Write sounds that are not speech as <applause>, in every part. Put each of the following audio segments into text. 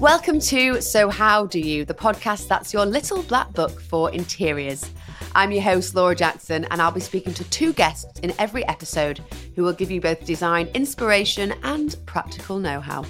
Welcome to So How Do You, the podcast that's your little black book for interiors. I'm your host, Laura Jackson, and I'll be speaking to two guests in every episode who will give you both design inspiration and practical know how.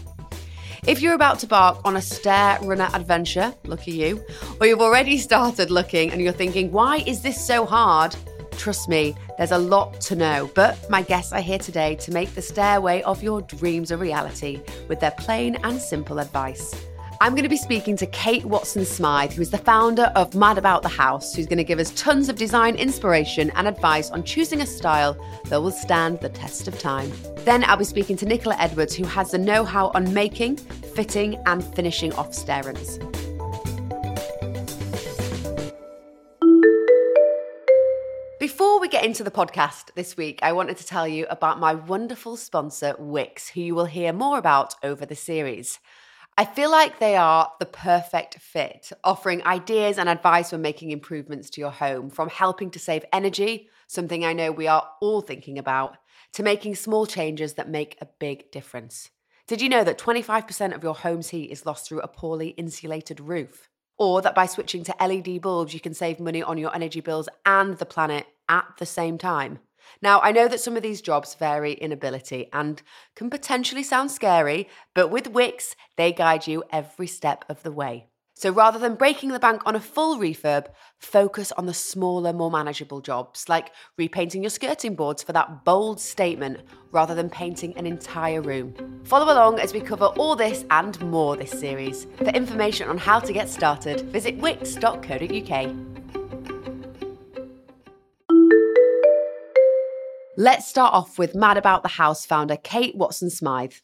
If you're about to bark on a stair runner adventure, look at you, or you've already started looking and you're thinking, why is this so hard? Trust me, there's a lot to know, but my guests are here today to make the stairway of your dreams a reality with their plain and simple advice. I'm going to be speaking to Kate Watson Smyth, who is the founder of Mad About the House, who's going to give us tons of design inspiration and advice on choosing a style that will stand the test of time. Then I'll be speaking to Nicola Edwards, who has the know how on making, fitting, and finishing off stair get into the podcast this week, I wanted to tell you about my wonderful sponsor, Wickes, who you will hear more about over the series. I feel like they are the perfect fit, offering ideas and advice when making improvements to your home, from helping to save energy, something I know we are all thinking about, to making small changes that make a big difference. Did you know that 25% of your home's heat is lost through a poorly insulated roof? Or that by switching to LED bulbs, you can save money on your energy bills and the planet at the same time. Now, I know that some of these jobs vary in ability and can potentially sound scary, but with Wickes, they guide you every step of the way. So rather than breaking the bank on a full refurb, focus on the smaller, more manageable jobs, like repainting your skirting boards for that bold statement rather than painting an entire room. Follow along as we cover all this and more this series. For information on how to get started, visit wickes.co.uk. Let's start off with Mad About the House founder Kate Watson Smyth.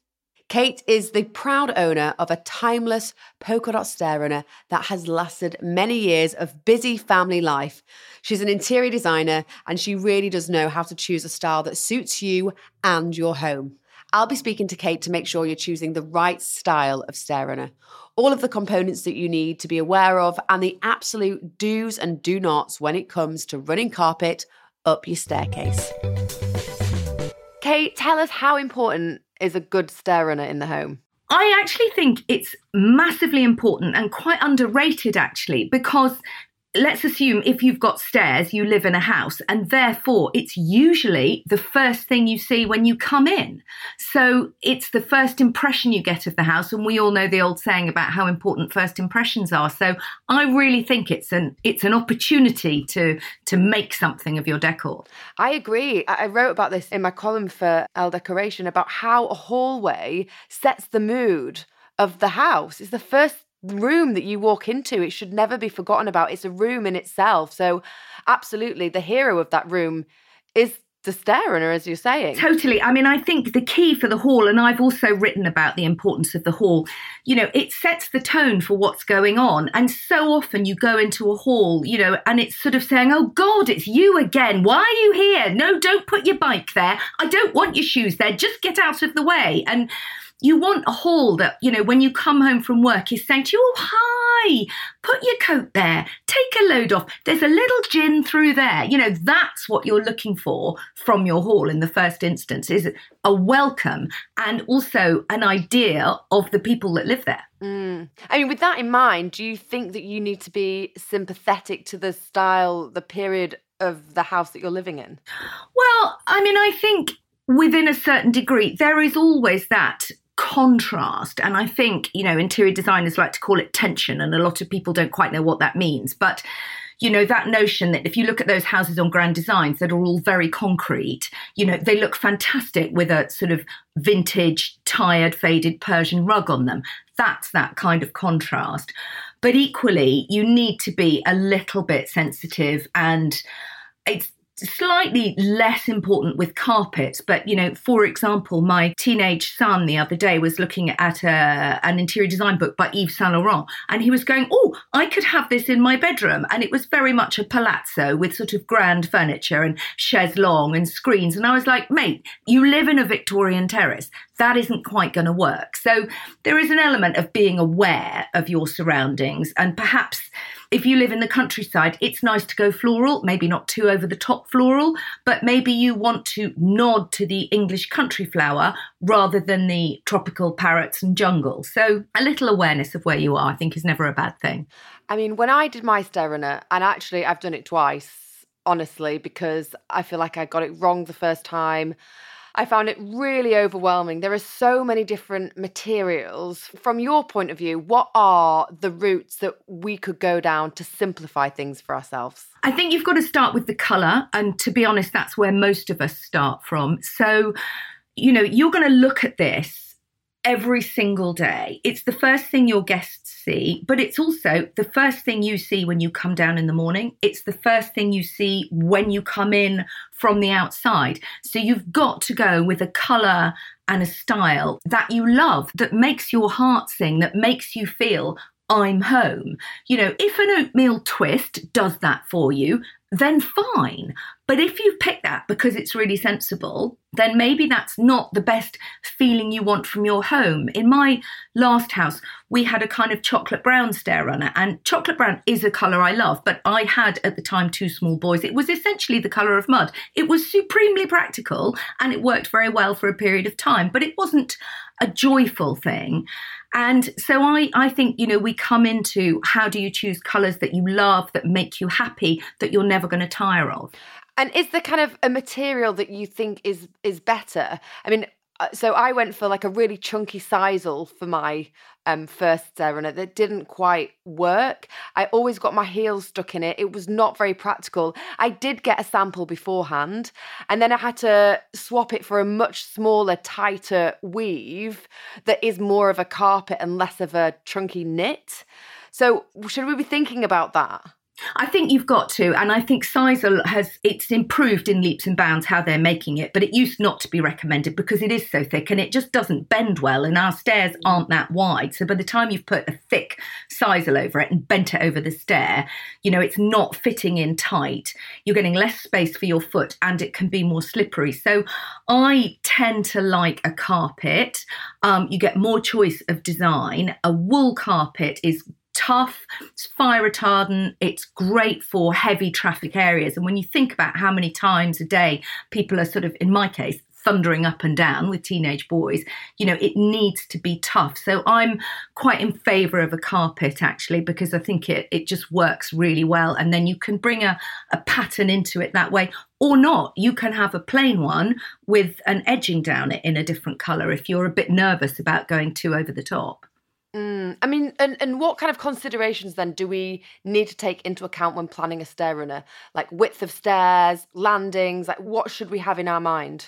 Kate is the proud owner of a timeless polka dot stair runner that has lasted many years of busy family life. She's an interior designer and she really does know how to choose a style that suits you and your home. I'll be speaking to Kate to make sure you're choosing the right style of stair runner, all of the components that you need to be aware of, and the absolute do's and do nots when it comes to running carpet up your staircase. Kate, tell us how important is a good stair runner in the home? I actually think it's massively important and quite underrated, actually, because let's assume if you've got stairs, you live in a house, and therefore it's usually the first thing you see when you come in. So it's the first impression you get of the house, and we all know the old saying about how important first impressions are. So I really think it's an it's an opportunity to to make something of your decor. I agree. I wrote about this in my column for Elle Decoration about how a hallway sets the mood of the house. It's the first room that you walk into. It should never be forgotten about. It's a room in itself. So, absolutely, the hero of that room is the stair runner, as you're saying. Totally. I mean, I think the key for the hall, and I've also written about the importance of the hall, you know, it sets the tone for what's going on. And so often you go into a hall, you know, and it's sort of saying, oh God, it's you again. Why are you here? No, don't put your bike there. I don't want your shoes there. Just get out of the way. And you want a hall that, you know, when you come home from work is saying to you, oh, hi, put your coat there, take a load off. There's a little gin through there. You know, that's what you're looking for from your hall in the first instance is a welcome and also an idea of the people that live there. Mm. I mean, with that in mind, do you think that you need to be sympathetic to the style, the period of the house that you're living in? Well, I mean, I think within a certain degree, there is always that contrast. And I think, you know, interior designers like to call it tension, and a lot of people don't quite know what that means. But you know that notion that if you look at those houses on grand designs that are all very concrete you know they look fantastic with a sort of vintage tired faded persian rug on them that's that kind of contrast but equally you need to be a little bit sensitive and it's slightly less important with carpets but you know for example my teenage son the other day was looking at a, an interior design book by yves saint laurent and he was going oh i could have this in my bedroom. And it was very much a palazzo with sort of grand furniture and chaise longue and screens. And i was like mate you live in a victorian terrace. That isn't quite going to work. So there is an element of being aware of your surroundings and perhaps if you live in the countryside, it's nice to go floral, maybe not too over the top floral, but maybe you want to nod to the English country flower rather than the tropical parrots and jungle. So a little awareness of where you are, I think, is never a bad thing. I mean, when I did my runner, and actually I've done it twice, honestly, because I feel like I got it wrong the first time. I found it really overwhelming. There are so many different materials. From your point of view, what are the routes that we could go down to simplify things for ourselves? I think you've got to start with the colour. And to be honest, that's where most of us start from. So, you know, you're going to look at this every single day. It's the first thing your guests see, but it's also the first thing you see when you come down in the morning. It's the first thing you see when you come in from the outside. So you've got to go with a colour and a style that you love, that makes your heart sing, that makes you feel, I'm home. You know, if an oatmeal twist does that for you, then fine. But if you've picked that because it's really sensible, then maybe that's not the best feeling you want from your home. In my last house, we had a kind of chocolate brown stair runner, and chocolate brown is a colour I love, but I had at the time two small boys. It was essentially the colour of mud. It was supremely practical and it worked very well for a period of time, but it wasn't a joyful thing. And so I, I think, you know, we come into how do you choose colours that you love, that make you happy, that you're never going to tire of. And is there kind of a material that you think is is better? I mean, so I went for like a really chunky sisal for my um, first runner that didn't quite work. I always got my heels stuck in it. It was not very practical. I did get a sample beforehand, and then I had to swap it for a much smaller, tighter weave that is more of a carpet and less of a chunky knit. So, should we be thinking about that? I think you've got to, and I think Sisal has it's improved in leaps and bounds how they're making it, but it used not to be recommended because it is so thick and it just doesn't bend well, and our stairs aren't that wide. So by the time you've put a thick Sisal over it and bent it over the stair, you know it's not fitting in tight. You're getting less space for your foot, and it can be more slippery. So I tend to like a carpet. Um, you get more choice of design. A wool carpet is tough, it's fire retardant, it's great for heavy traffic areas. And when you think about how many times a day people are sort of, in my case, thundering up and down with teenage boys, you know, it needs to be tough. So I'm quite in favour of a carpet actually, because I think it, it just works really well. And then you can bring a, a pattern into it that way. Or not, you can have a plain one with an edging down it in a different colour if you're a bit nervous about going too over the top. Mm, I mean, and, and what kind of considerations then do we need to take into account when planning a stair runner? Like width of stairs, landings, like what should we have in our mind?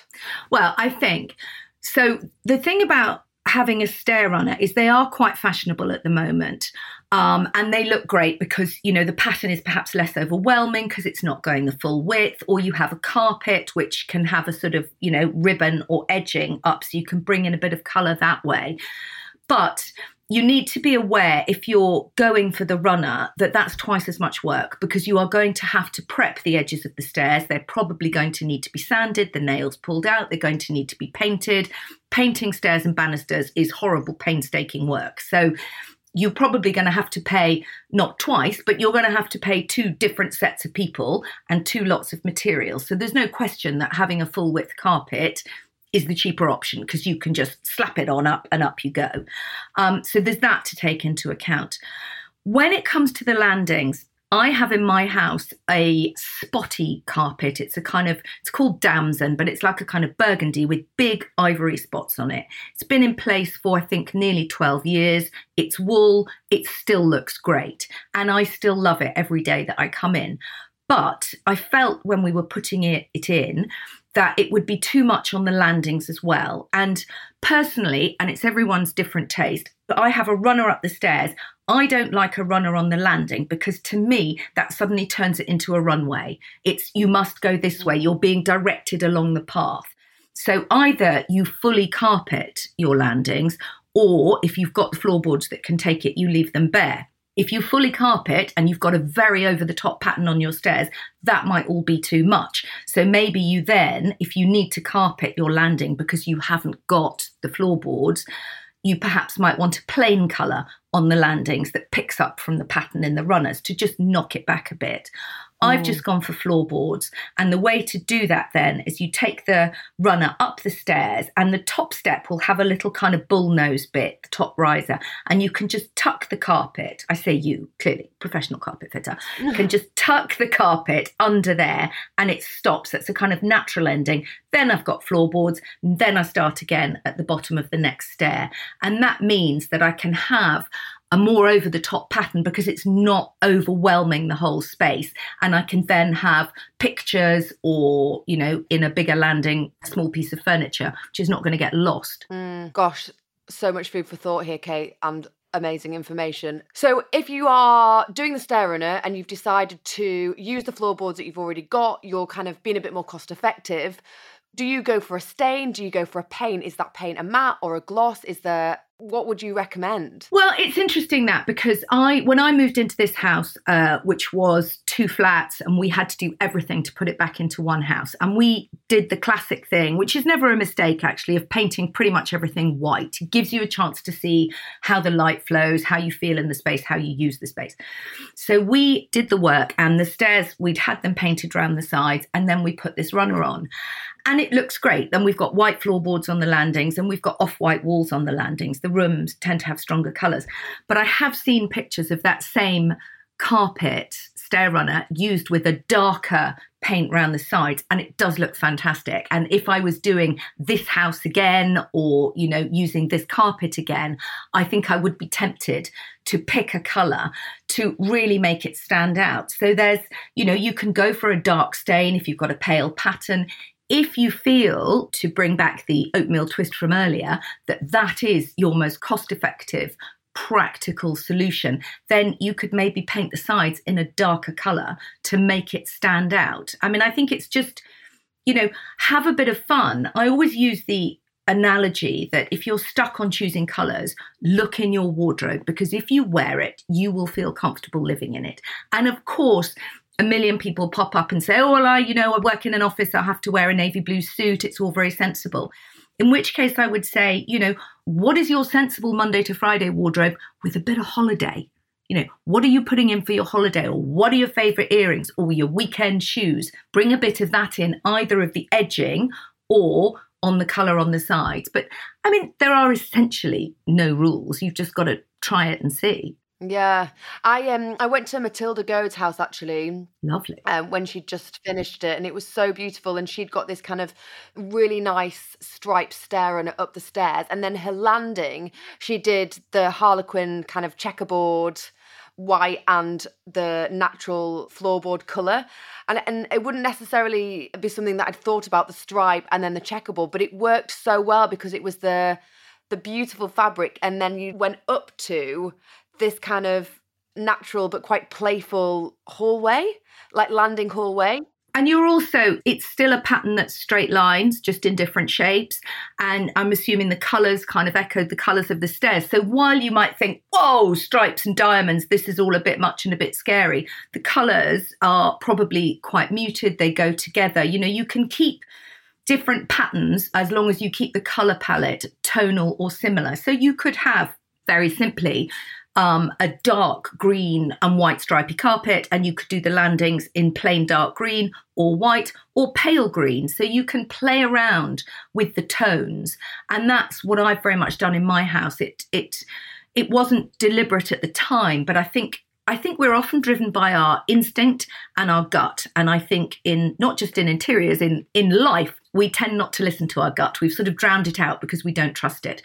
Well, I think so. The thing about having a stair runner is they are quite fashionable at the moment. Um, and they look great because you know the pattern is perhaps less overwhelming because it's not going the full width or you have a carpet which can have a sort of you know ribbon or edging up so you can bring in a bit of color that way but you need to be aware if you're going for the runner that that's twice as much work because you are going to have to prep the edges of the stairs. They're probably going to need to be sanded, the nails pulled out, they're going to need to be painted. Painting stairs and banisters is horrible, painstaking work. So you're probably going to have to pay not twice, but you're going to have to pay two different sets of people and two lots of materials. So there's no question that having a full width carpet is the cheaper option because you can just slap it on up and up you go. Um, so there's that to take into account. When it comes to the landings, I have in my house a spotty carpet. It's a kind of, it's called damson, but it's like a kind of burgundy with big ivory spots on it. It's been in place for, I think, nearly 12 years. It's wool. It still looks great. And I still love it every day that I come in. But I felt when we were putting it, it in that it would be too much on the landings as well. And personally, and it's everyone's different taste, but I have a runner up the stairs. I don't like a runner on the landing because to me, that suddenly turns it into a runway. It's you must go this way, you're being directed along the path. So either you fully carpet your landings, or if you've got floorboards that can take it, you leave them bare. If you fully carpet and you've got a very over the top pattern on your stairs, that might all be too much. So maybe you then, if you need to carpet your landing because you haven't got the floorboards, you perhaps might want a plain colour on the landings that picks up from the pattern in the runners to just knock it back a bit. I've mm. just gone for floorboards. And the way to do that then is you take the runner up the stairs, and the top step will have a little kind of bullnose bit, the top riser, and you can just tuck the carpet. I say you, clearly, professional carpet fitter, can <laughs> just tuck the carpet under there and it stops. It's a kind of natural ending. Then I've got floorboards. Then I start again at the bottom of the next stair. And that means that I can have a more over the top pattern because it's not overwhelming the whole space. And I can then have pictures or, you know, in a bigger landing, a small piece of furniture, which is not going to get lost. Mm, gosh, so much food for thought here, Kate, and amazing information. So, if you are doing the stair runner and you've decided to use the floorboards that you've already got, you're kind of being a bit more cost effective. Do you go for a stain? Do you go for a paint? Is that paint a matte or a gloss? Is there what would you recommend? Well, it's interesting that because I, when I moved into this house, uh, which was two flats, and we had to do everything to put it back into one house, and we did the classic thing, which is never a mistake actually, of painting pretty much everything white. It gives you a chance to see how the light flows, how you feel in the space, how you use the space. So we did the work, and the stairs we'd had them painted around the sides, and then we put this runner on and it looks great. Then we've got white floorboards on the landings and we've got off white walls on the landings. The rooms tend to have stronger colours. But I have seen pictures of that same carpet stair runner used with a darker paint around the sides and it does look fantastic and if i was doing this house again or you know using this carpet again i think i would be tempted to pick a color to really make it stand out so there's you know you can go for a dark stain if you've got a pale pattern if you feel to bring back the oatmeal twist from earlier that that is your most cost effective practical solution then you could maybe paint the sides in a darker color to make it stand out i mean i think it's just you know have a bit of fun i always use the analogy that if you're stuck on choosing colors, look in your wardrobe because if you wear it, you will feel comfortable living in it. And of course, a million people pop up and say, oh, well, I, you know, I work in an office, I have to wear a navy blue suit. It's all very sensible. In which case, I would say, you know, what is your sensible Monday to Friday wardrobe with a bit of holiday? You know, what are you putting in for your holiday, or what are your favorite earrings, or your weekend shoes? Bring a bit of that in, either of the edging or on the colour on the sides. But I mean, there are essentially no rules. You've just got to try it and see. Yeah, I um I went to Matilda Goad's house actually. Lovely. Um, when she'd just finished it, and it was so beautiful. And she'd got this kind of really nice striped stair and up the stairs, and then her landing, she did the Harlequin kind of checkerboard white and the natural floorboard color. And and it wouldn't necessarily be something that I'd thought about the stripe and then the checkerboard, but it worked so well because it was the the beautiful fabric and then you went up to this kind of natural but quite playful hallway, like landing hallway. And you're also, it's still a pattern that's straight lines, just in different shapes. And I'm assuming the colours kind of echoed the colours of the stairs. So while you might think, whoa, stripes and diamonds, this is all a bit much and a bit scary, the colours are probably quite muted. They go together. You know, you can keep different patterns as long as you keep the colour palette tonal or similar. So you could have, very simply, um, a dark green and white stripy carpet, and you could do the landings in plain dark green or white or pale green. So you can play around with the tones, and that's what I've very much done in my house. It it it wasn't deliberate at the time, but I think I think we're often driven by our instinct and our gut. And I think in not just in interiors, in in life, we tend not to listen to our gut. We've sort of drowned it out because we don't trust it.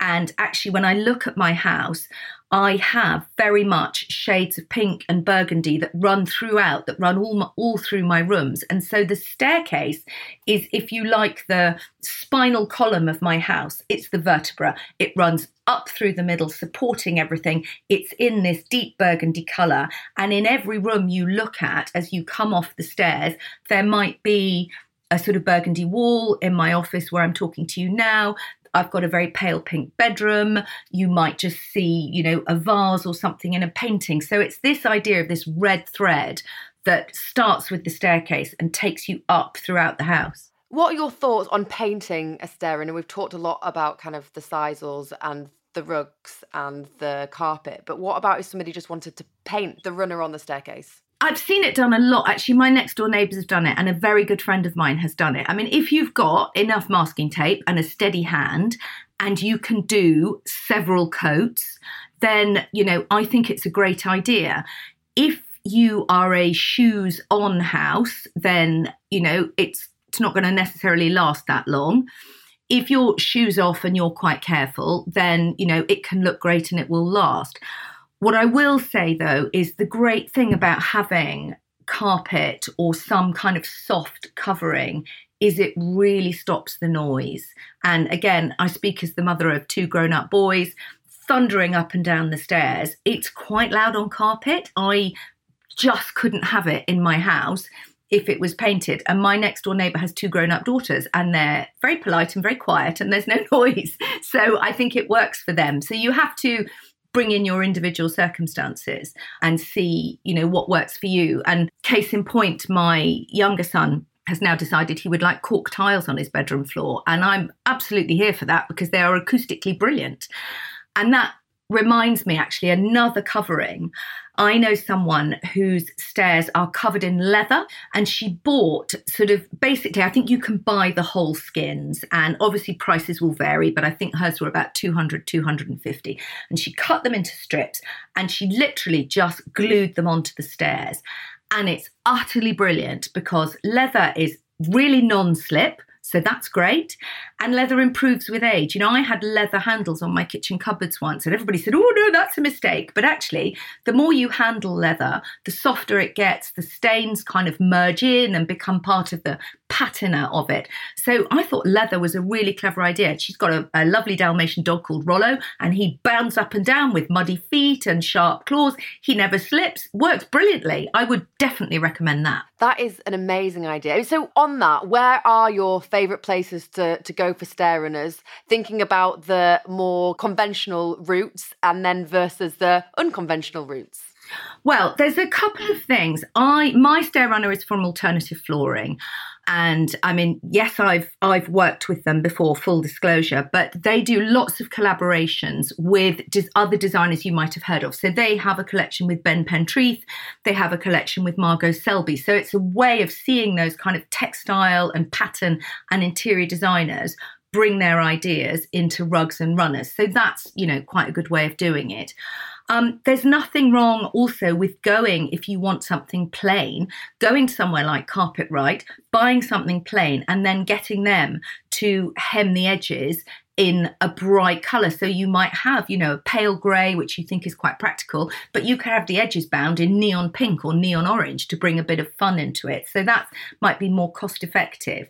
And actually, when I look at my house, I have very much shades of pink and burgundy that run throughout, that run all, my, all through my rooms. And so the staircase is, if you like, the spinal column of my house. It's the vertebra. It runs up through the middle, supporting everything. It's in this deep burgundy colour. And in every room you look at as you come off the stairs, there might be a sort of burgundy wall in my office where I'm talking to you now I've got a very pale pink bedroom. You might just see, you know, a vase or something in a painting. So it's this idea of this red thread that starts with the staircase and takes you up throughout the house. What are your thoughts on painting a stair? And we've talked a lot about kind of the sisals and the rugs and the carpet, but what about if somebody just wanted to paint the runner on the staircase? I've seen it done a lot. Actually, my next door neighbours have done it, and a very good friend of mine has done it. I mean, if you've got enough masking tape and a steady hand, and you can do several coats, then, you know, I think it's a great idea. If you are a shoes on house, then, you know, it's, it's not going to necessarily last that long. If your shoes off and you're quite careful, then, you know, it can look great and it will last. What I will say though is the great thing about having carpet or some kind of soft covering is it really stops the noise. And again, I speak as the mother of two grown up boys thundering up and down the stairs. It's quite loud on carpet. I just couldn't have it in my house if it was painted. And my next door neighbour has two grown up daughters and they're very polite and very quiet and there's no <laughs> noise. So I think it works for them. So you have to bring in your individual circumstances and see, you know, what works for you. And case in point, my younger son has now decided he would like cork tiles on his bedroom floor. And I'm absolutely here for that because they are acoustically brilliant. And that reminds me actually another covering. I know someone whose stairs are covered in leather and she bought sort of basically I think you can buy the whole skins and obviously prices will vary but I think hers were about 200 250 and she cut them into strips and she literally just glued them onto the stairs and it's utterly brilliant because leather is really non-slip so that's great. And leather improves with age. You know, I had leather handles on my kitchen cupboards once, and everybody said, oh, no, that's a mistake. But actually, the more you handle leather, the softer it gets. The stains kind of merge in and become part of the patina of it. So I thought leather was a really clever idea. She's got a, a, lovely Dalmatian dog called Rollo, and he bounds up and down with muddy feet and sharp claws. He never slips, works brilliantly. I would definitely recommend that. That is an amazing idea. So, on that, where are your favourite places to, to go for stair runners? Thinking about the more conventional routes and then versus the unconventional routes. Well, there's a couple of things. I my stair runner is from alternative flooring. And I mean, yes, I've I've worked with them before, full disclosure, but they do lots of collaborations with des- other designers you might have heard of. So they have a collection with Ben Pentreath, they have a collection with Margo Selby. So it's a way of seeing those kind of textile and pattern and interior designers bring their ideas into rugs and runners. So that's, you know, quite a good way of doing it. Um, there's nothing wrong also with going, if you want something plain, going somewhere like Carpet Right, buying something plain, and then getting them to hem the edges in a bright color. So you might have, you know, a pale grey, which you think is quite practical, but you can have the edges bound in neon pink or neon orange to bring a bit of fun into it. So that might be more cost effective.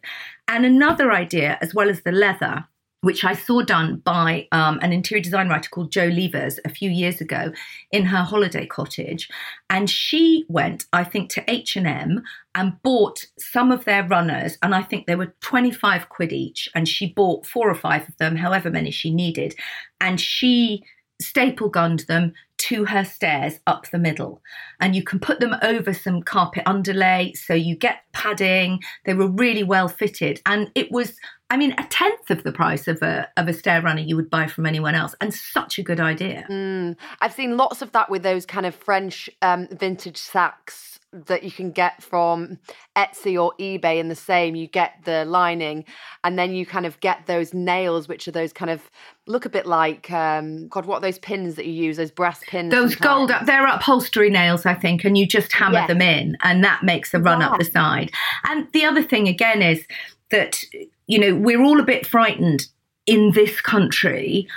And another idea, as well as the leather, which I saw done by um, an interior design writer called Jo Leevers a few years ago in her holiday cottage, and she went, I think, to H and M and bought some of their runners, and I think they were twenty five quid each, and she bought four or five of them, however many she needed, and she staple gunned them to her stairs up the middle. And you can put them over some carpet underlay, so you get padding. They were really well fitted, and it was I mean, a tenth of the price of a of a stair runner you would buy from anyone else, and such a good idea. Mm. I've seen lots of that with those kind of French um, vintage sacks that you can get from Etsy or eBay in the same. You get the lining, and then you kind of get those nails, which are those kind of look a bit like um, God. What are those pins that you use? Those brass pins. Those sometimes. gold. They're upholstery nails, I think, and you just hammer yes. them in, and that makes a run yeah. up the side. And the other thing again is that you know, we're all a bit frightened in this country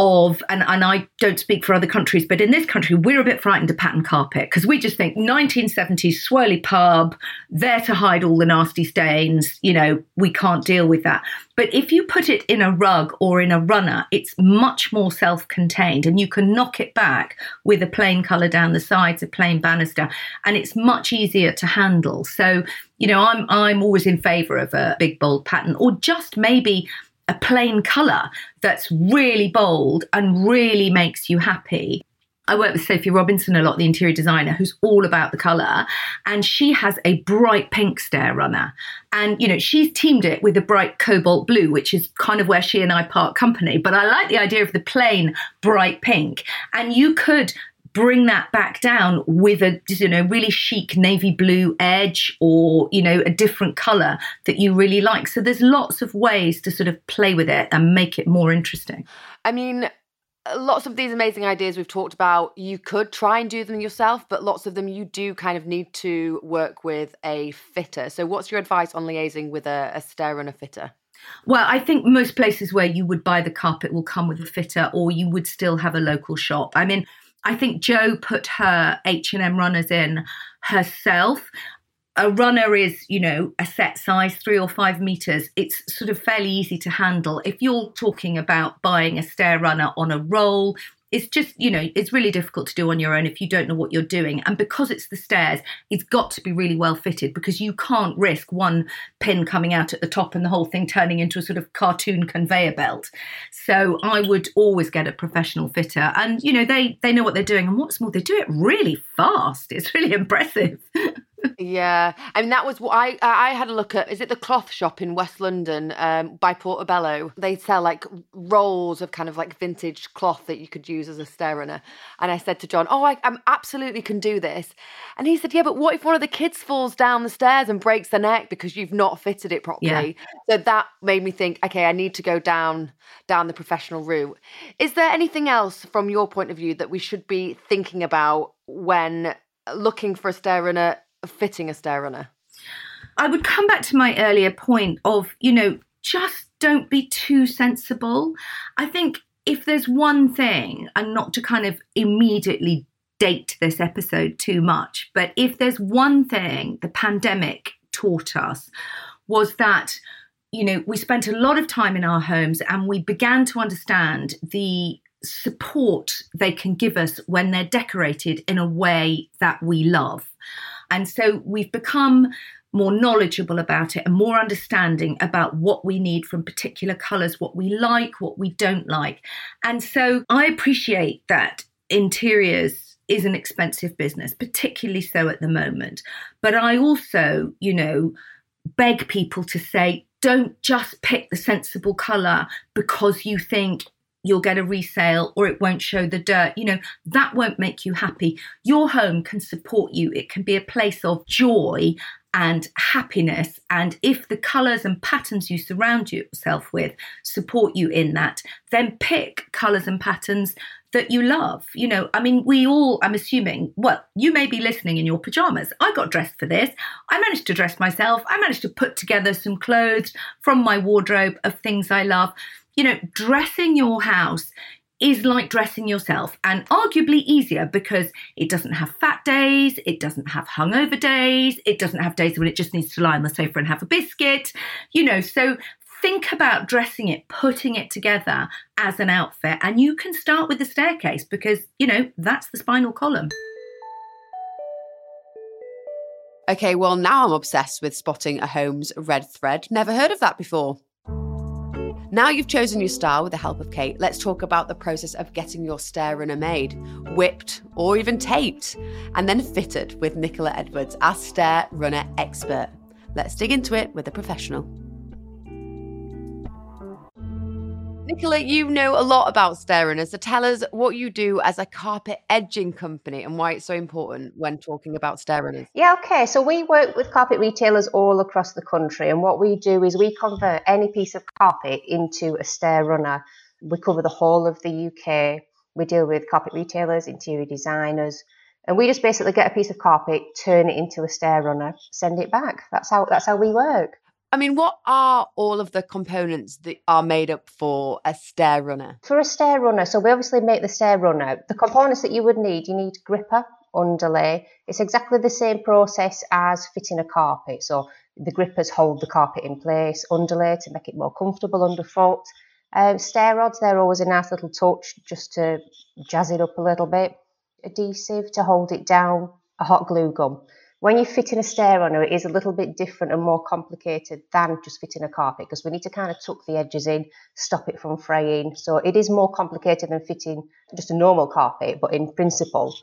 of, and, and I don't speak for other countries, but in this country, we're a bit frightened of pattern carpet because we just think 1970s swirly pub, there to hide all the nasty stains, you know, we can't deal with that. But if you put it in a rug or in a runner, it's much more self contained and you can knock it back with a plain colour down the sides, a plain banister, and it's much easier to handle. So, you know, I'm, I'm always in favour of a big, bold pattern or just maybe a plain colour that's really bold and really makes you happy. I work with Sophie Robinson a lot, the interior designer, who's all about the colour. And she has a bright pink stair runner. And, you know, she's teamed it with a bright cobalt blue, which is kind of where she and I part company. But I like the idea of the plain bright pink. And you could bring that back down with a you know really chic navy blue edge or you know a different color that you really like so there's lots of ways to sort of play with it and make it more interesting i mean lots of these amazing ideas we've talked about, you could try and do them yourself, but lots of them you do kind of need to work with a fitter. So, what's your advice on liaising with a, a stair runner fitter? Well, I think most places where you would buy the carpet will come with a fitter, or you would still have a local shop. I mean, I think Jo put her H and M runners in herself a runner is, you know, a set size, three or five meters. It's sort of fairly easy to handle. If you're talking about buying a stair runner on a roll, it's just, you know, it's really difficult to do on your own if you don't know what you're doing. And because it's the stairs, it's got to be really well fitted because you can't risk one pin coming out at the top and the whole thing turning into a sort of cartoon conveyor belt. So I would always get a professional fitter. And, you know, they they know what they're doing. And what's more, they do it really fast. It's really <laughs> impressive. Yeah, I mean that was what I I had a look at. Is it the cloth shop in West London um, by Portobello? They sell like rolls of kind of like vintage cloth that you could use as a stair runner. And I said to John, "Oh, I I'm absolutely can do this." And he said, "Yeah, but what if one of the kids falls down the stairs and breaks their neck because you've not fitted it properly?" Yeah. So that made me think, okay, I need to go down down the professional route. Is there anything else from your point of view that we should be thinking about when looking for a stair runner fitting a stair runner? I would come back to my earlier point of, you know, just don't be too sensible. I think if there's one thing, and not to kind of immediately date this episode too much, but if there's one thing the pandemic taught us was that you know, we spent a lot of time in our homes and we began to understand the support they can give us when they're decorated in a way that we love. And so we've become more knowledgeable about it and more understanding about what we need from particular colours, what we like, what we don't like. And so I appreciate that interiors is an expensive business, particularly so at the moment. But I also, you know, beg people to say, don't just pick the sensible colour because you think you'll get a resale or it won't show the dirt. You know, that won't make you happy. Your home can support you, it can be a place of joy and happiness. And if the colours and patterns you surround yourself with support you in that, then pick colours and patterns that you love. You know, I mean, we all, I'm assuming, well, you may be listening in your pajamas. I got dressed for this. I managed to dress myself. I managed to put together some clothes from my wardrobe of things I love you know, dressing your house is like dressing yourself and arguably easier because it doesn't have fat days, it doesn't have hungover days, it doesn't have days when it just needs to lie on the sofa and have a biscuit, you know. So think about dressing it, putting it together as an outfit, and you can start with the staircase because, you know, that's the spinal column. Okay, well, now I'm obsessed with spotting a home's red thread. Never heard of that before. Now you've chosen your style with the help of Kate, let's talk about the process of getting your stair runner made, whipped, or even taped, and then fitted with Nicola Edwards, our stair runner expert. Let's dig into it with a professional. Nicola, you know a lot about stair runners, so tell us what you do as a carpet edging company and why it's so important when talking about stair runners. Yeah, okay. So we work with carpet retailers all across the country, and what we do is we convert any piece of carpet into a stair runner. We cover the whole of the UK. We deal with carpet retailers, interior designers, and we just basically get a piece of carpet, turn it into a stair runner, send it back. That's how that's how we work. I mean, what are all of the components that are made up for a stair runner? For a stair runner, so we obviously make the stair runner. The components that you would need, you need gripper, underlay. It's exactly the same process as fitting a carpet. So the grippers hold the carpet in place, underlay to make it more comfortable underfoot. Um, stair rods, they're always a nice little touch just to jazz it up a little bit. Adhesive to hold it down, a hot glue gun. When you fit in a stair runner, it is a little bit different and more complicated than just fitting a carpet because we need to kind of tuck the edges in, stop it from fraying. So it is more complicated than fitting just a normal carpet, but in principle,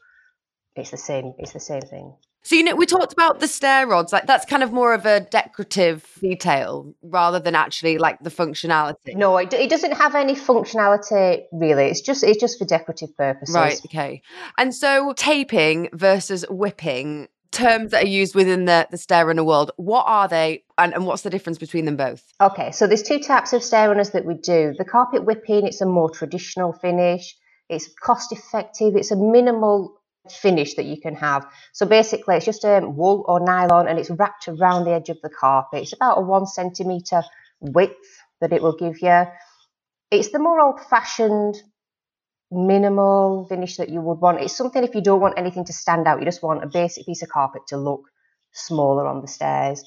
it's the same. It's the same thing. So you know, we talked about the stair rods. Like that's kind of more of a decorative detail rather than actually like the functionality. No, it, it doesn't have any functionality really. It's just it's just for decorative purposes. Right. Okay. And so taping versus whipping terms that are used within the, the stair runner world. What are they and, and what's the difference between them both? Okay, so there's two types of stair runners that we do. The carpet whipping, it's a more traditional finish. It's cost effective. It's a minimal finish that you can have. So basically, it's just a um, wool or nylon and it's wrapped around the edge of the carpet. It's about a one centimetre width that it will give you. It's the more old fashioned minimal finish that you would want. It's something if you don't want anything to stand out, you just want a basic piece of carpet to look smaller on the stairs.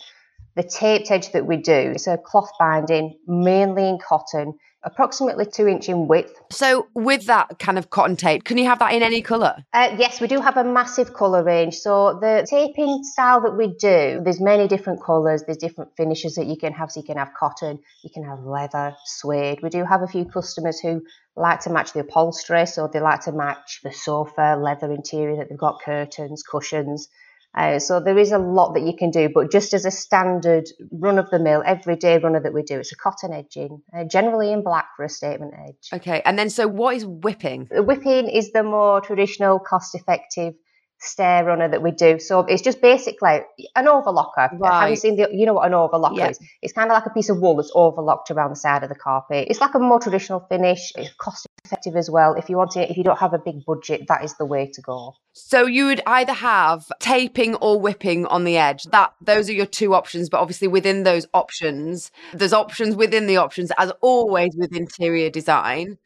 The taped edge that we do, it's a cloth binding, mainly in cotton approximately two inch in width. So, with that kind of cotton tape, can you have that in any colour? Uh, yes, we do have a massive colour range. So, the taping style that we do, there's many different colours, there's different finishes that you can have. So, you can have cotton, you can have leather, suede. We do have a few customers who like to match the upholstery, so they like to match the sofa, leather interior that they've got curtains, cushions. Uh, so there is a lot that you can do, but just as a standard run of the mill, everyday runner that we do, it's a cotton edging, uh, generally in black for a statement edge. Okay, and then so what is whipping? Whipping is the more traditional, cost effective stair runner that we do. So it's just basically an overlocker. Right. Have you seen the, you know what an overlocker yeah. is? It's kind of like a piece of wool that's overlocked around the side of the carpet. It's like a more traditional finish. It's cost effective as well. If you want it, if you don't have a big budget, that is the way to go. So you would either have taping or whipping on the edge. That those are your two options, but obviously within those options, there's options within the options as always with interior design.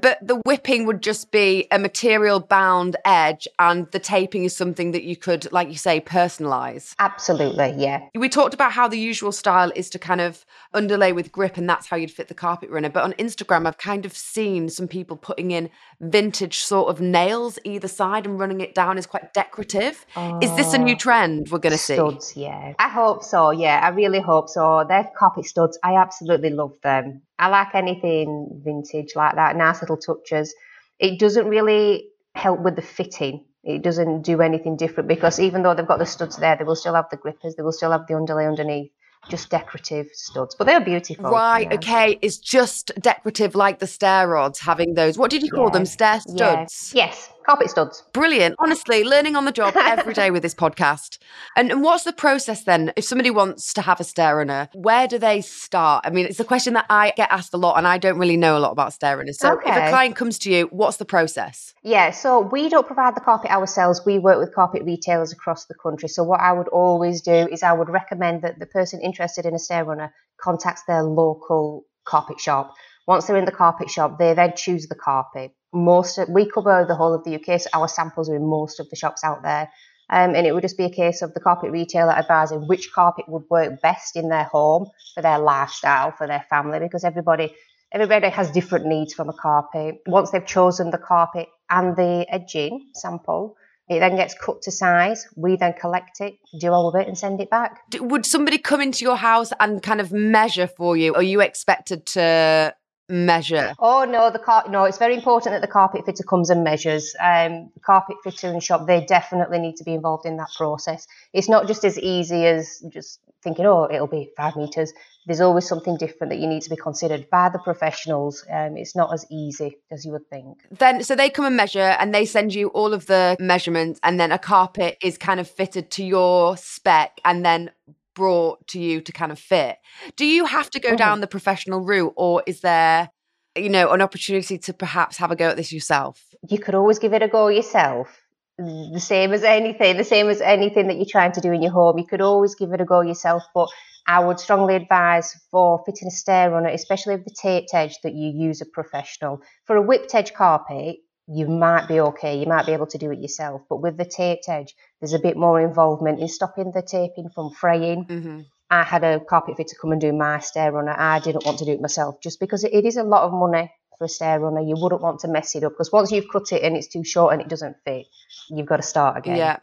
But the whipping would just be a material bound edge and the taping is something that you could like you say personalize. Absolutely, yeah. We talked about how the usual style is to kind of underlay with grip and that's how you'd fit the carpet runner, but on Instagram I've kind of seen some people people putting in vintage sort of nails either side and running it down is quite decorative. Oh, is this a new oh, trend we're going to see? Studs, yeah. I hope so. Yeah, I really hope so. They're carpet studs. I absolutely love them. I like anything vintage like that. Nice little touches. It doesn't really help with the fitting. It doesn't do anything different because even though they've got the studs there, they will still have the grippers. They will still have the underlay underneath just decorative studs, but they're beautiful. Right, yeah. okay. It's just decorative like the stair rods having those. What did you call yeah. them? Stair studs? Yeah. Yes, carpet studs. Brilliant. Honestly, learning on the job <laughs> every day with this podcast. And, and what's the process then? If somebody wants to have a stair runner, where do they start? I mean, it's a question that I get asked a lot and I don't really know a lot about stair runners. So okay. if a client comes to you, what's the process? Yeah, so we don't provide the carpet ourselves. We work with carpet retailers across the country. So what I would always do is I would recommend that the person interested in a stair runner contacts their local carpet shop. Once they're in the carpet shop, they then choose the carpet most of, we cover the whole of the UK, so our samples are in most of the shops out there. Um, and it would just be a case of the carpet retailer advising which carpet would work best in their home for their lifestyle, for their family, because everybody everybody has different needs from a carpet. Once they've chosen the carpet and the edging sample, it then gets cut to size. We then collect it, do all of it, and send it back. Would somebody come into your house and kind of measure for you? Are you expected to measure? Oh no, the car. No, it's very important that the carpet fitter comes and measures. Um, the carpet fitter and shop they definitely need to be involved in that process. It's not just as easy as just thinking, oh, it'll be five meters. There's always something different that you need to be considered by the professionals. Um, it's not as easy as you would think. Then, so they come and measure, and they send you all of the measurements, and then a carpet is kind of fitted to your spec, and then brought to you to kind of fit. Do you have to go mm-hmm. down the professional route or is there, you know, an opportunity to perhaps have a go at this yourself? You could always give it a go yourself. The same as anything, the same as anything that you're trying to do in your home. You could always give it a go yourself, but I would strongly advise for fitting a stair runner, especially with the taped edge, that you use a professional. For a whipped edge carpet, you might be okay, you might be able to do it yourself. But with the taped edge, there's a bit more involvement in stopping the taping from fraying. Mm-hmm. I had a carpet fitter come and do my stair runner. I didn't want to do it myself just because it is a lot of money for a stair runner. You wouldn't want to mess it up because once you've cut it and it's too short and it doesn't fit, you've got to start again. Yeah.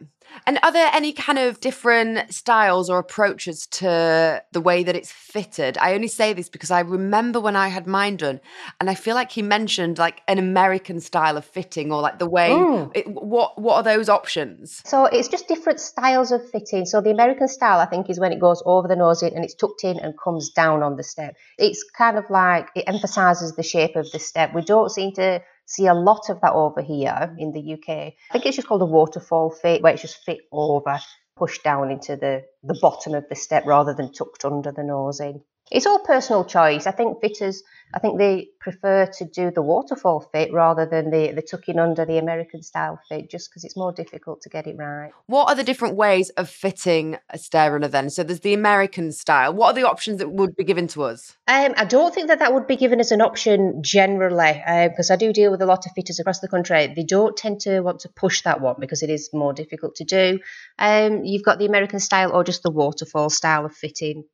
And are there any kind of different styles or approaches to the way that it's fitted? I only say this because I remember when I had mine done, and I feel like he mentioned like an American style of fitting or like the way. Mm. It, what what are those options? So it's just different styles of fitting. So the American style, I think, is when it goes over the nose in and it's tucked in and comes down on the step. It's kind of like it emphasises the shape of the step. We don't seem to see a lot of that over here in the UK. I think it's just called a waterfall fit, where it's just fit over, pushed down into the, the bottom of the step rather than tucked under the nose in. It's all personal choice. I think fitters, I think they prefer to do the waterfall fit rather than the, the tucking under the American style fit, just because it's more difficult to get it right. What are the different ways of fitting a stair runner then? So there's the American style. What are the options that would be given to us? Um, I don't think that that would be given as an option generally, because I do deal with a lot of fitters across the country. They don't tend to want to push that one because it is more difficult to do. Um, you've got the American style or just the waterfall style of fitting.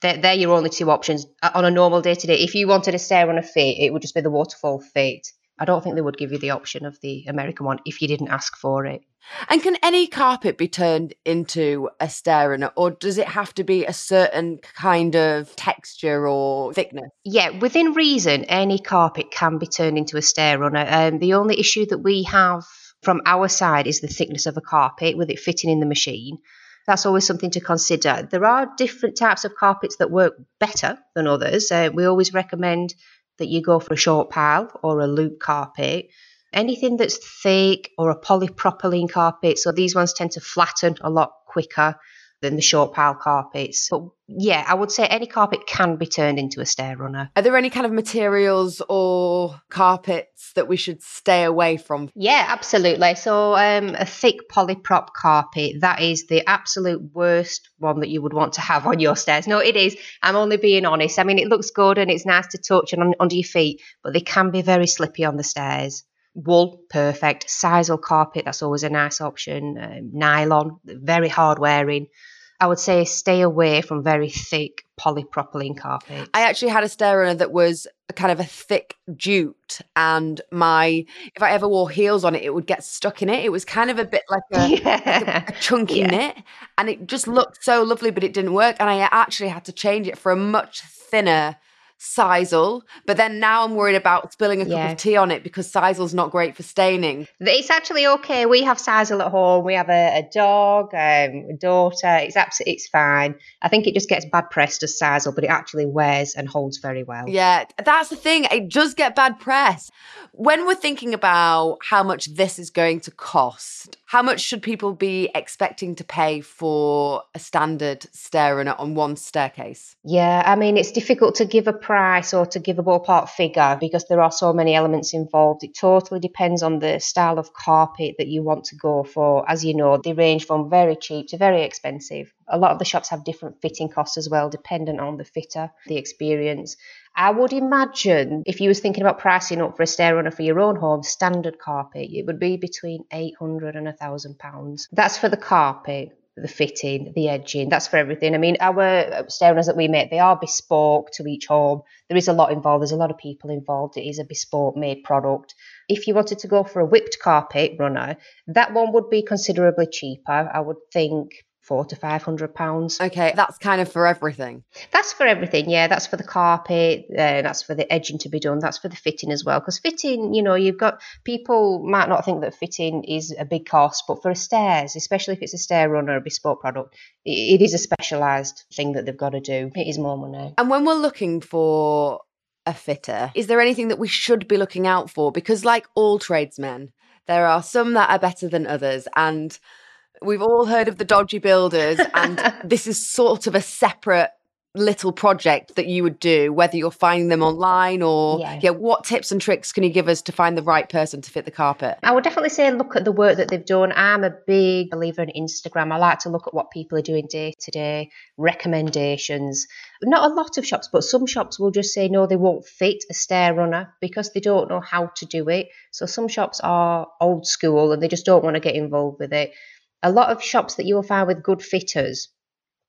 They're, they're your only two options Uh, on a normal day to day. If you wanted a stair runner fit, it would just be the waterfall fit. I don't think they would give you the option of the American one if you didn't ask for it. And can any carpet be turned into a stair runner, or does it have to be a certain kind of texture or thickness? Yeah, within reason, any carpet can be turned into a stair runner. Um, the only issue that we have from our side is the thickness of a carpet with it fitting in the machine. That's always something to consider. There are different types of carpets that work better than others. Uh, we always recommend that you go for a short pile or a loop carpet. Anything that's thick or a polypropylene carpet, so these ones tend to flatten a lot quicker than the short pile carpets. But yeah, I would say any carpet can be turned into a stair runner. Are there any kind of materials or carpets that we should stay away from? Yeah, absolutely. So um, a thick polyprop carpet, that is the absolute worst one that you would want to have on your stairs. No, it is. I'm only being honest. I mean, it looks good and it's nice to touch and on, under your feet, but they can be very slippy on the stairs. Wool, perfect. Sisal carpet, that's always a nice option. Um, nylon, very hard wearing. I would say stay away from very thick polypropylene carpet. I actually had a stair runner that was a kind of a thick jute, and my if I ever wore heels on it, it would get stuck in it. It was kind of a bit like a, <laughs> like a, a chunky Yeah. knit, and it just looked so lovely, but it didn't work. And I actually had to change it for a much thinner sisal. But then now I'm worried about spilling a cup Yeah. of tea on it because sisal's not great for staining. It's actually okay. We have Sisal at home. We have a, a dog, um, a daughter. It's absolutely it's fine. I think it just gets bad press as Sisal, but it actually wears and holds very well. Yeah, that's the thing. It does get bad press. When we're thinking about how much this is going to cost, how much should people be expecting to pay for a standard stair runner on one staircase? Yeah, I mean, it's difficult to give a price or to give a ballpark figure because there are so many elements involved. It totally depends on the style of carpet that you want to go for. As you know, they range from very cheap to very expensive. A lot of the shops have different fitting costs as well, dependent on the fitter, the experience. I would imagine if you was thinking about pricing up for a stair runner for your own home, standard carpet, it would be between 800 and a thousand pounds. That's for the carpet the fitting, the edging, that's for everything. I mean, our uh, stair runners that we make, they are bespoke to each home. There is a lot involved, there's a lot of people involved. It is a bespoke made product. If you wanted to go for a whipped carpet runner, that one would be considerably cheaper. I would think four to five hundred pounds. Okay, that's kind of for everything. That's for everything, yeah. That's for the carpet. Uh, that's for the edging to be done. That's for the fitting as well. Because fitting, you know, you've got people might not think that fitting is a big cost, but for a stairs, especially if it's a stair runner, a bespoke product, it, it is a specialised thing that they've got to do. It is more money. And when we're looking for a fitter, is there anything that we should be looking out for? Because, like all tradesmen, there are some that are better than others. And we've all heard of the dodgy builders, and <laughs> this is sort of a separate little project that you would do, whether you're finding them online or Yeah. yeah. What tips and tricks can you give us to find the right person to fit the carpet? I would definitely say look at the work that they've done. I'm a big believer in Instagram. I like to look at what people are doing day to day, recommendations. Not a lot of shops, but some shops will just say no, they won't fit a stair runner because they don't know how to do it. So some shops are old school and they just don't want to get involved with it. A lot of shops that you will find with good fitters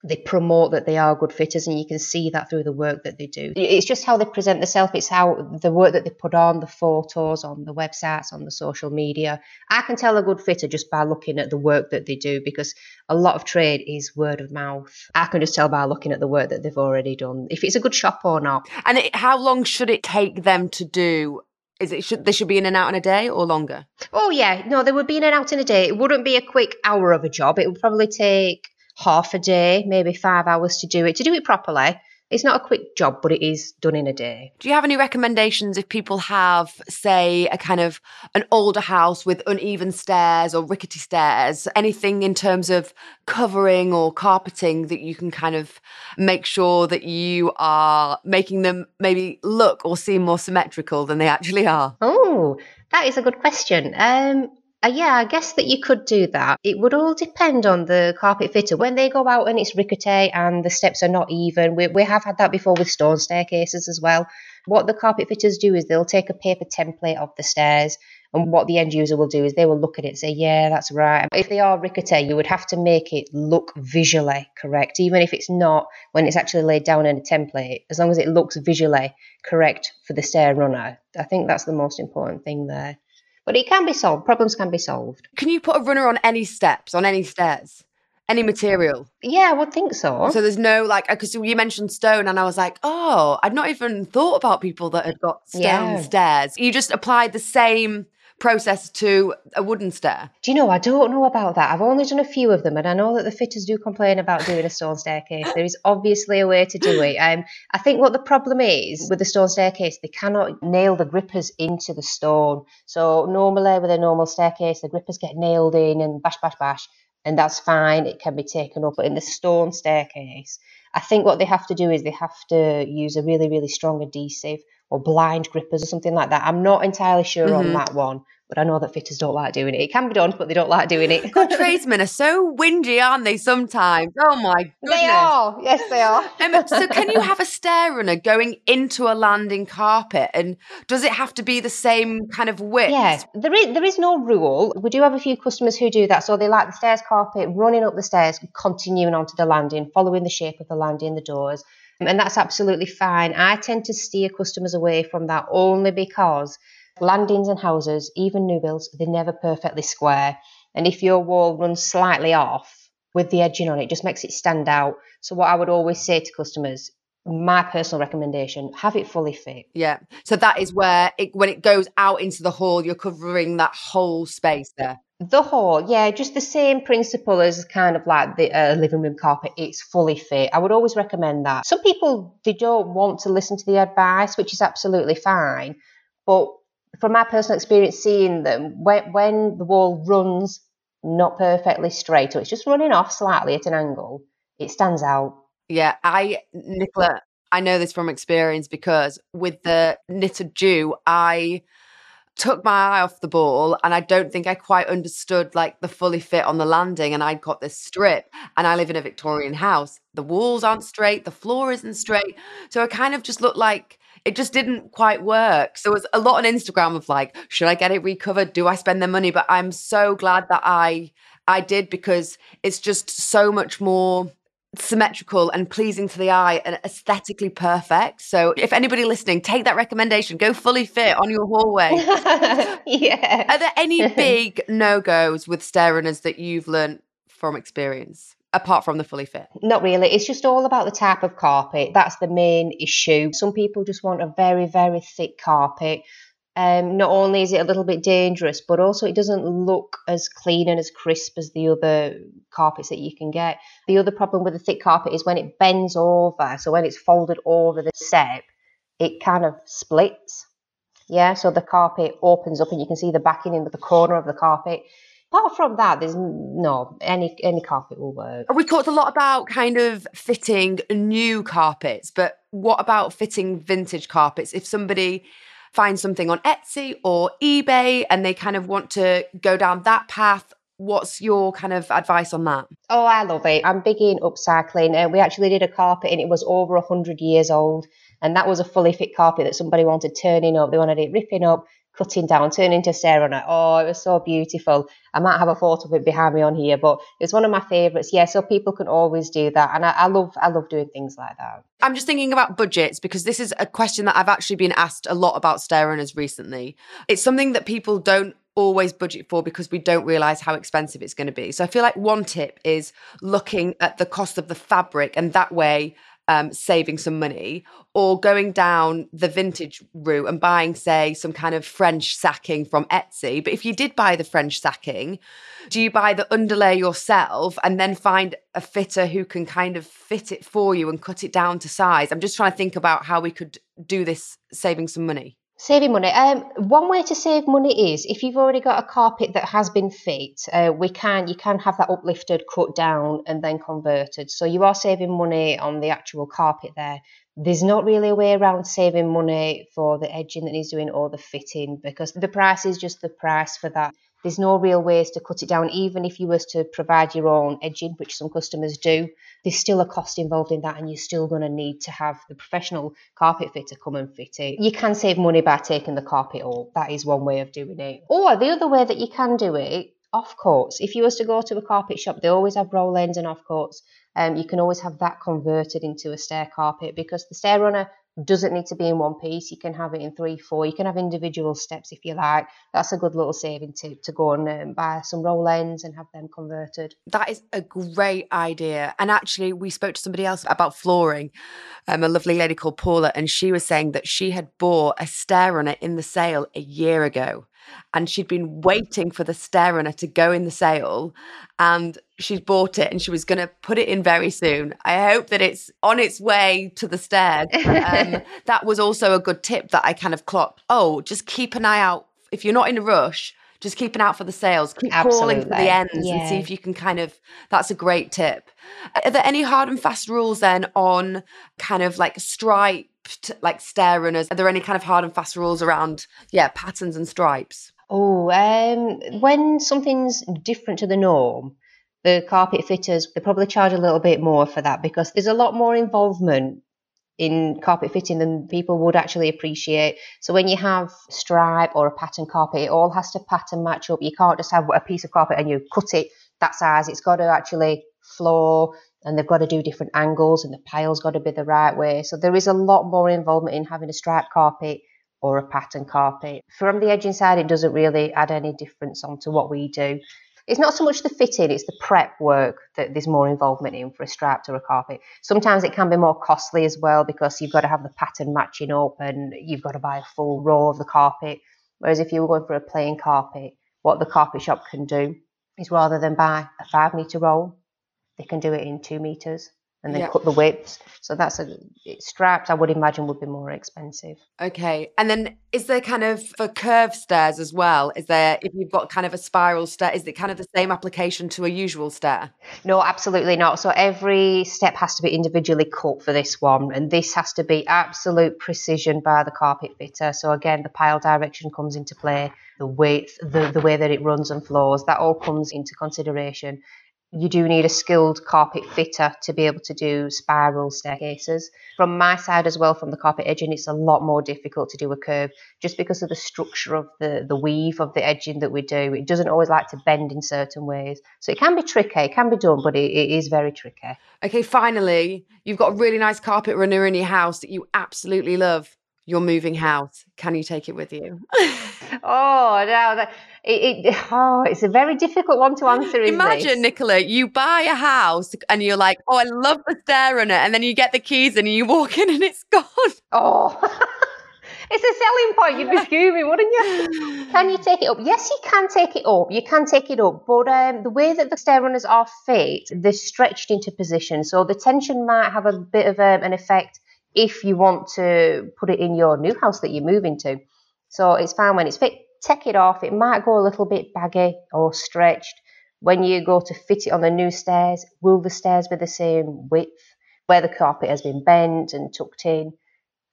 they promote that they are good fitters and you can see that through the work that they do. It's just how they present themselves. It's how the work that they put on the photos on the websites on the social media. I can tell a good fitter just by looking at the work that they do because a lot of trade is word of mouth. I can just tell by looking at the work that they've already done if it's a good shop or not. And it, how long should it take them to do is it should they should be in and out in a day or longer? Oh yeah, no, they would be in and out in a day. It wouldn't be a quick hour of a job. It would probably take half a day, maybe five hours to do it. To do it properly, it's not a quick job, but it is done in a day. Do you have any recommendations if people have, say, a kind of an older house with uneven stairs or rickety stairs? Anything in terms of covering or carpeting that you can kind of make sure that you are making them maybe look or seem more symmetrical than they actually are? Oh, that is a good question. Um, uh, yeah, I guess that you could do that. It would all depend on the carpet fitter. When they go out and it's rickety and the steps are not even, we, we have had that before with stone staircases as well. What the carpet fitters do is they'll take a paper template of the stairs and what the end user will do is they will look at it and say, yeah, that's right. If they are rickety, you would have to make it look visually correct, even if it's not when it's actually laid down in a template, as long as it looks visually correct for the stair runner. I think that's the most important thing there. But it can be solved. Problems can be solved. Can you put a runner on any steps, on any stairs? Any material? Yeah, I would think so. So there's no like uh, because you mentioned stone, and I was like, oh, I'd not even thought about people that had got stone yeah. stairs. You just applied the same process to a wooden stair? Do you know, I don't know about that. I've only done a few of them, and I know that the fitters do complain about doing a stone staircase. There is obviously a way to do it. Um, I think what the problem is with the stone staircase, they cannot nail the grippers into the stone. So normally with a normal staircase, the grippers get nailed in and bash, bash, bash, and that's fine. It can be taken up. But in the stone staircase, I think what they have to do is they have to use a really, really strong adhesive or blind grippers or something like that. I'm not entirely sure mm-hmm. on that one, but I know that fitters don't like doing it. It can be done, but they don't like doing it. <laughs> God, tradesmen are so whingy, aren't they? Sometimes. Oh my goodness. They are. Yes, they are. <laughs> um, so, can you have a stair runner going into a landing carpet, and does it have to be the same kind of width? Yes, there is. There is no rule. We do have a few customers who do that. So they like the stairs carpet running up the stairs, continuing onto the landing, following the shape of the landing, the doors. And that's absolutely fine. I tend to steer customers away from that only because landings and houses, even new builds, they're never perfectly square. And if your wall runs slightly off with the edging on it, just makes it stand out. So, what I would always say to customers, my personal recommendation have it fully fit yeah so that is where it when it goes out into the hall you're covering that whole space there the hall, yeah, just the same principle as kind of like the uh, living room carpet. It's fully fit. I would always recommend that. Some people they don't want to listen to the advice, which is absolutely fine. But from my personal experience, seeing them when when the wall runs not perfectly straight, or it's just running off slightly at an angle, it stands out. Yeah, I Nicola, I know this from experience because with the knitted jute, I took my eye off the ball and I don't think I quite understood like the fully fit on the landing and I'd got this strip and I live in a Victorian house. The walls aren't straight, the floor isn't straight. So it kind of just looked like it just didn't quite work. So it was a lot on Instagram of like, should I get it recovered? Do I spend the money? But I'm so glad that I I did because it's just so much more symmetrical and pleasing to the eye and aesthetically perfect. So if anybody listening, take that recommendation, go fully fit on your hallway. <laughs> yeah. Are there any <laughs> big no-goes with stair runners that you've learned from experience? Apart from the fully fit? Not really. It's just all about the type of carpet. That's the main issue. Some people just want a very, very thick carpet um, not only is it a little bit dangerous, but also it doesn't look as clean and as crisp as the other carpets that you can get. The other problem with the thick carpet is when it bends over, so when it's folded over the step, it kind of splits. Yeah, so the carpet opens up and you can see the backing in the corner of the carpet. Apart from that, there's no any any carpet will work. We talked a lot about kind of fitting new carpets, but what about fitting vintage carpets? If somebody finds something on Etsy or eBay and they kind of want to go down that path. What's your kind of advice on that? Oh, I love it. I'm big in upcycling. And we actually did a carpet and it was over 100 years old. And that was a fully fit carpet that somebody wanted turning up. They wanted it ripping up, cutting down, turning into stair runner. Oh, it was so beautiful. I might have a photo of it behind me on here, but it's one of my favourites. Yeah, so people can always do that, and I, I love I love doing things like that. I'm just thinking about budgets because this is a question that I've actually been asked a lot about stair runners recently. It's something that people don't always budget for because we don't realize how expensive it's going to be. So I feel like one tip is looking at the cost of the fabric and that way um, saving some money or going down the vintage route and buying, say, some kind of French sacking from Etsy. But if you did buy the French sacking, do you buy the underlay yourself and then find a fitter who can kind of fit it for you and cut it down to size? I'm just trying to think about how we could do this saving some money. Saving money. Um, one way to save money is if you've already got a carpet that has been fit, uh, we can you can have that uplifted, cut down, and then converted. So you are saving money on the actual carpet there. There's not really a way around saving money for the edging that needs doing or the fitting because the price is just the price for that. There's no real ways to cut it down, even if you was to provide your own edging, which some customers do. There's still a cost involved in that, and you're still going to need to have the professional carpet fitter come and fit it. You can save money by taking the carpet up. That is one way of doing it. Or the other way that you can do it offcuts. If you was to go to a carpet shop, they always have roll ends and offcuts. Um, you can always have that converted into a stair carpet because the stair runner doesn't need to be in one piece. You can have it in three, four. You can have individual steps if you like. That's a good little saving tip to go and um, buy some roll ends and have them converted. That is a great idea. And actually, we spoke to somebody else about flooring, um, a lovely lady called Paula, and she was saying that she had bought a stair runner in the sale a year ago and she'd been waiting for the stair runner to go in the sale and she'd bought it and she was going to put it in very soon. I hope that it's on its way to the stairs. um, <laughs> that was also a good tip that I kind of clocked. Oh, just keep an eye out. If you're not in a rush, just keep an out for the sales. Keep Absolutely. calling for the ends yeah. and see if you can kind of. That's a great tip. Are there any hard and fast rules then on kind of like striped like stair runners? Are there any kind of hard and fast rules around yeah patterns and stripes? Oh, um, when something's different to the norm, the carpet fitters they probably charge a little bit more for that because there's a lot more involvement in carpet fitting than people would actually appreciate. So when you have stripe or a pattern carpet, it all has to pattern match up. You can't just have a piece of carpet and you cut it that size. It's got to actually flow and they've got to do different angles and the pile's got to be the right way. So there is a lot more involvement in having a stripe carpet or a pattern carpet. From the edging side, it doesn't really add any difference onto what we do. It's not so much the fitting, it's the prep work that there's more involvement in for a strap or a carpet. Sometimes it can be more costly as well because you've got to have the pattern matching up and you've got to buy a full row of the carpet. Whereas if you were going for a plain carpet, what the carpet shop can do is rather than buy a five metre roll, they can do it in two metres and then yeah. cut the widths. So that's a straps. I would imagine would be more expensive. Okay, and then is there kind of for curved stairs as well? Is there if you've got kind of a spiral stair? Is it kind of the same application to a usual stair? No, absolutely not. So every step has to be individually cut for this one, and this has to be absolute precision by the carpet fitter. So again, the pile direction comes into play, the width, the the way that it runs and flows, that all comes into consideration you do need a skilled carpet fitter to be able to do spiral staircases. From my side as well, from the carpet edging, it's a lot more difficult to do a curve just because of the structure of the, the weave of the edging that we do. It doesn't always like to bend in certain ways. So it can be tricky, it can be done, but it, it is very tricky. Okay, finally, you've got a really nice carpet runner in your house that you absolutely love. Your moving house. Can you take it with you? <laughs> oh, no. That, it, it, oh, it's a very difficult one to answer. Imagine, this? Nicola, you buy a house and you're like, oh, I love the stair runner. And then you get the keys and you walk <laughs> in and it's gone. Oh, <laughs> it's a selling point. You'd be fuming, wouldn't you? Can you take it up? Yes, you can take it up. You can take it up. But um, the way that the stair runners are fit, they're stretched into position. So the tension might have a bit of um, an effect if you want to put it in your new house that you're moving to. So it's fine when it's fit take it off. It might go a little bit baggy or stretched. When you go to fit it on the new stairs, will the stairs be the same width? Where the carpet has been bent and tucked in?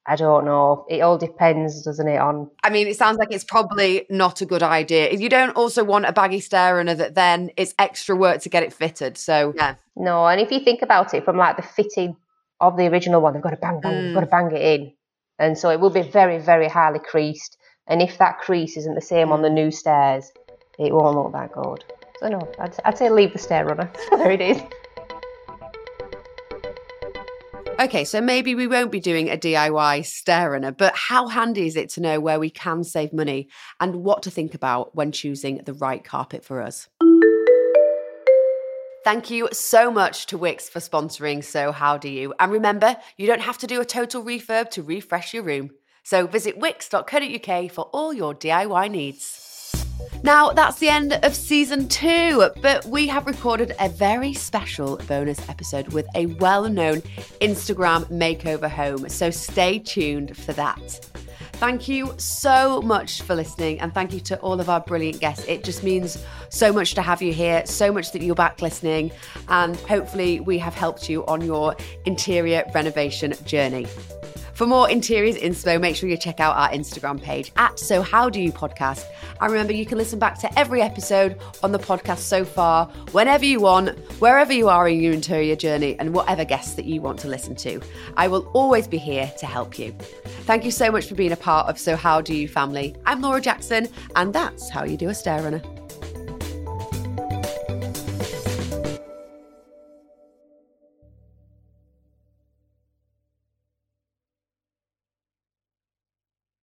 I don't know. It all depends, doesn't it? On I mean, it sounds like it's probably not a good idea. If you don't also want a baggy stair runner that then it's extra work to get it fitted. So yeah. No, and if you think about it from like the fitting of the original one, they've got to bang bang, mm. they've got to bang it in, and so it will be very very highly creased And if that crease isn't the same on the new stairs, it won't look that good. So no, I'd, I'd say leave the stair runner. <laughs> there it is. Okay, so maybe we won't be doing a DIY stair runner, but how handy is it to know where we can save money and what to think about when choosing the right carpet for us? Thank you so much to Wickes for sponsoring So How Do You? And remember, you don't have to do a total refurb to refresh your room. So visit wickes.co.uk for all your DIY needs. Now, that's the end of season two, but we have recorded a very special bonus episode with a well known Instagram makeover home, so stay tuned for that. Thank you so much for listening, and thank you to all of our brilliant guests. It just means so much to have you here, so much that you're back listening, and hopefully, we have helped you on your interior renovation journey. For more interiors inspo, make sure you check out our Instagram page at So How Do You Podcast. And remember, you can listen back to every episode on the podcast so far, whenever you want, wherever you are in your interior journey, and whatever guests that you want to listen to. I will always be here to help you. Thank you so much for being a part of So How Do You family. I'm Laura Jackson, and that's how you do a stair runner.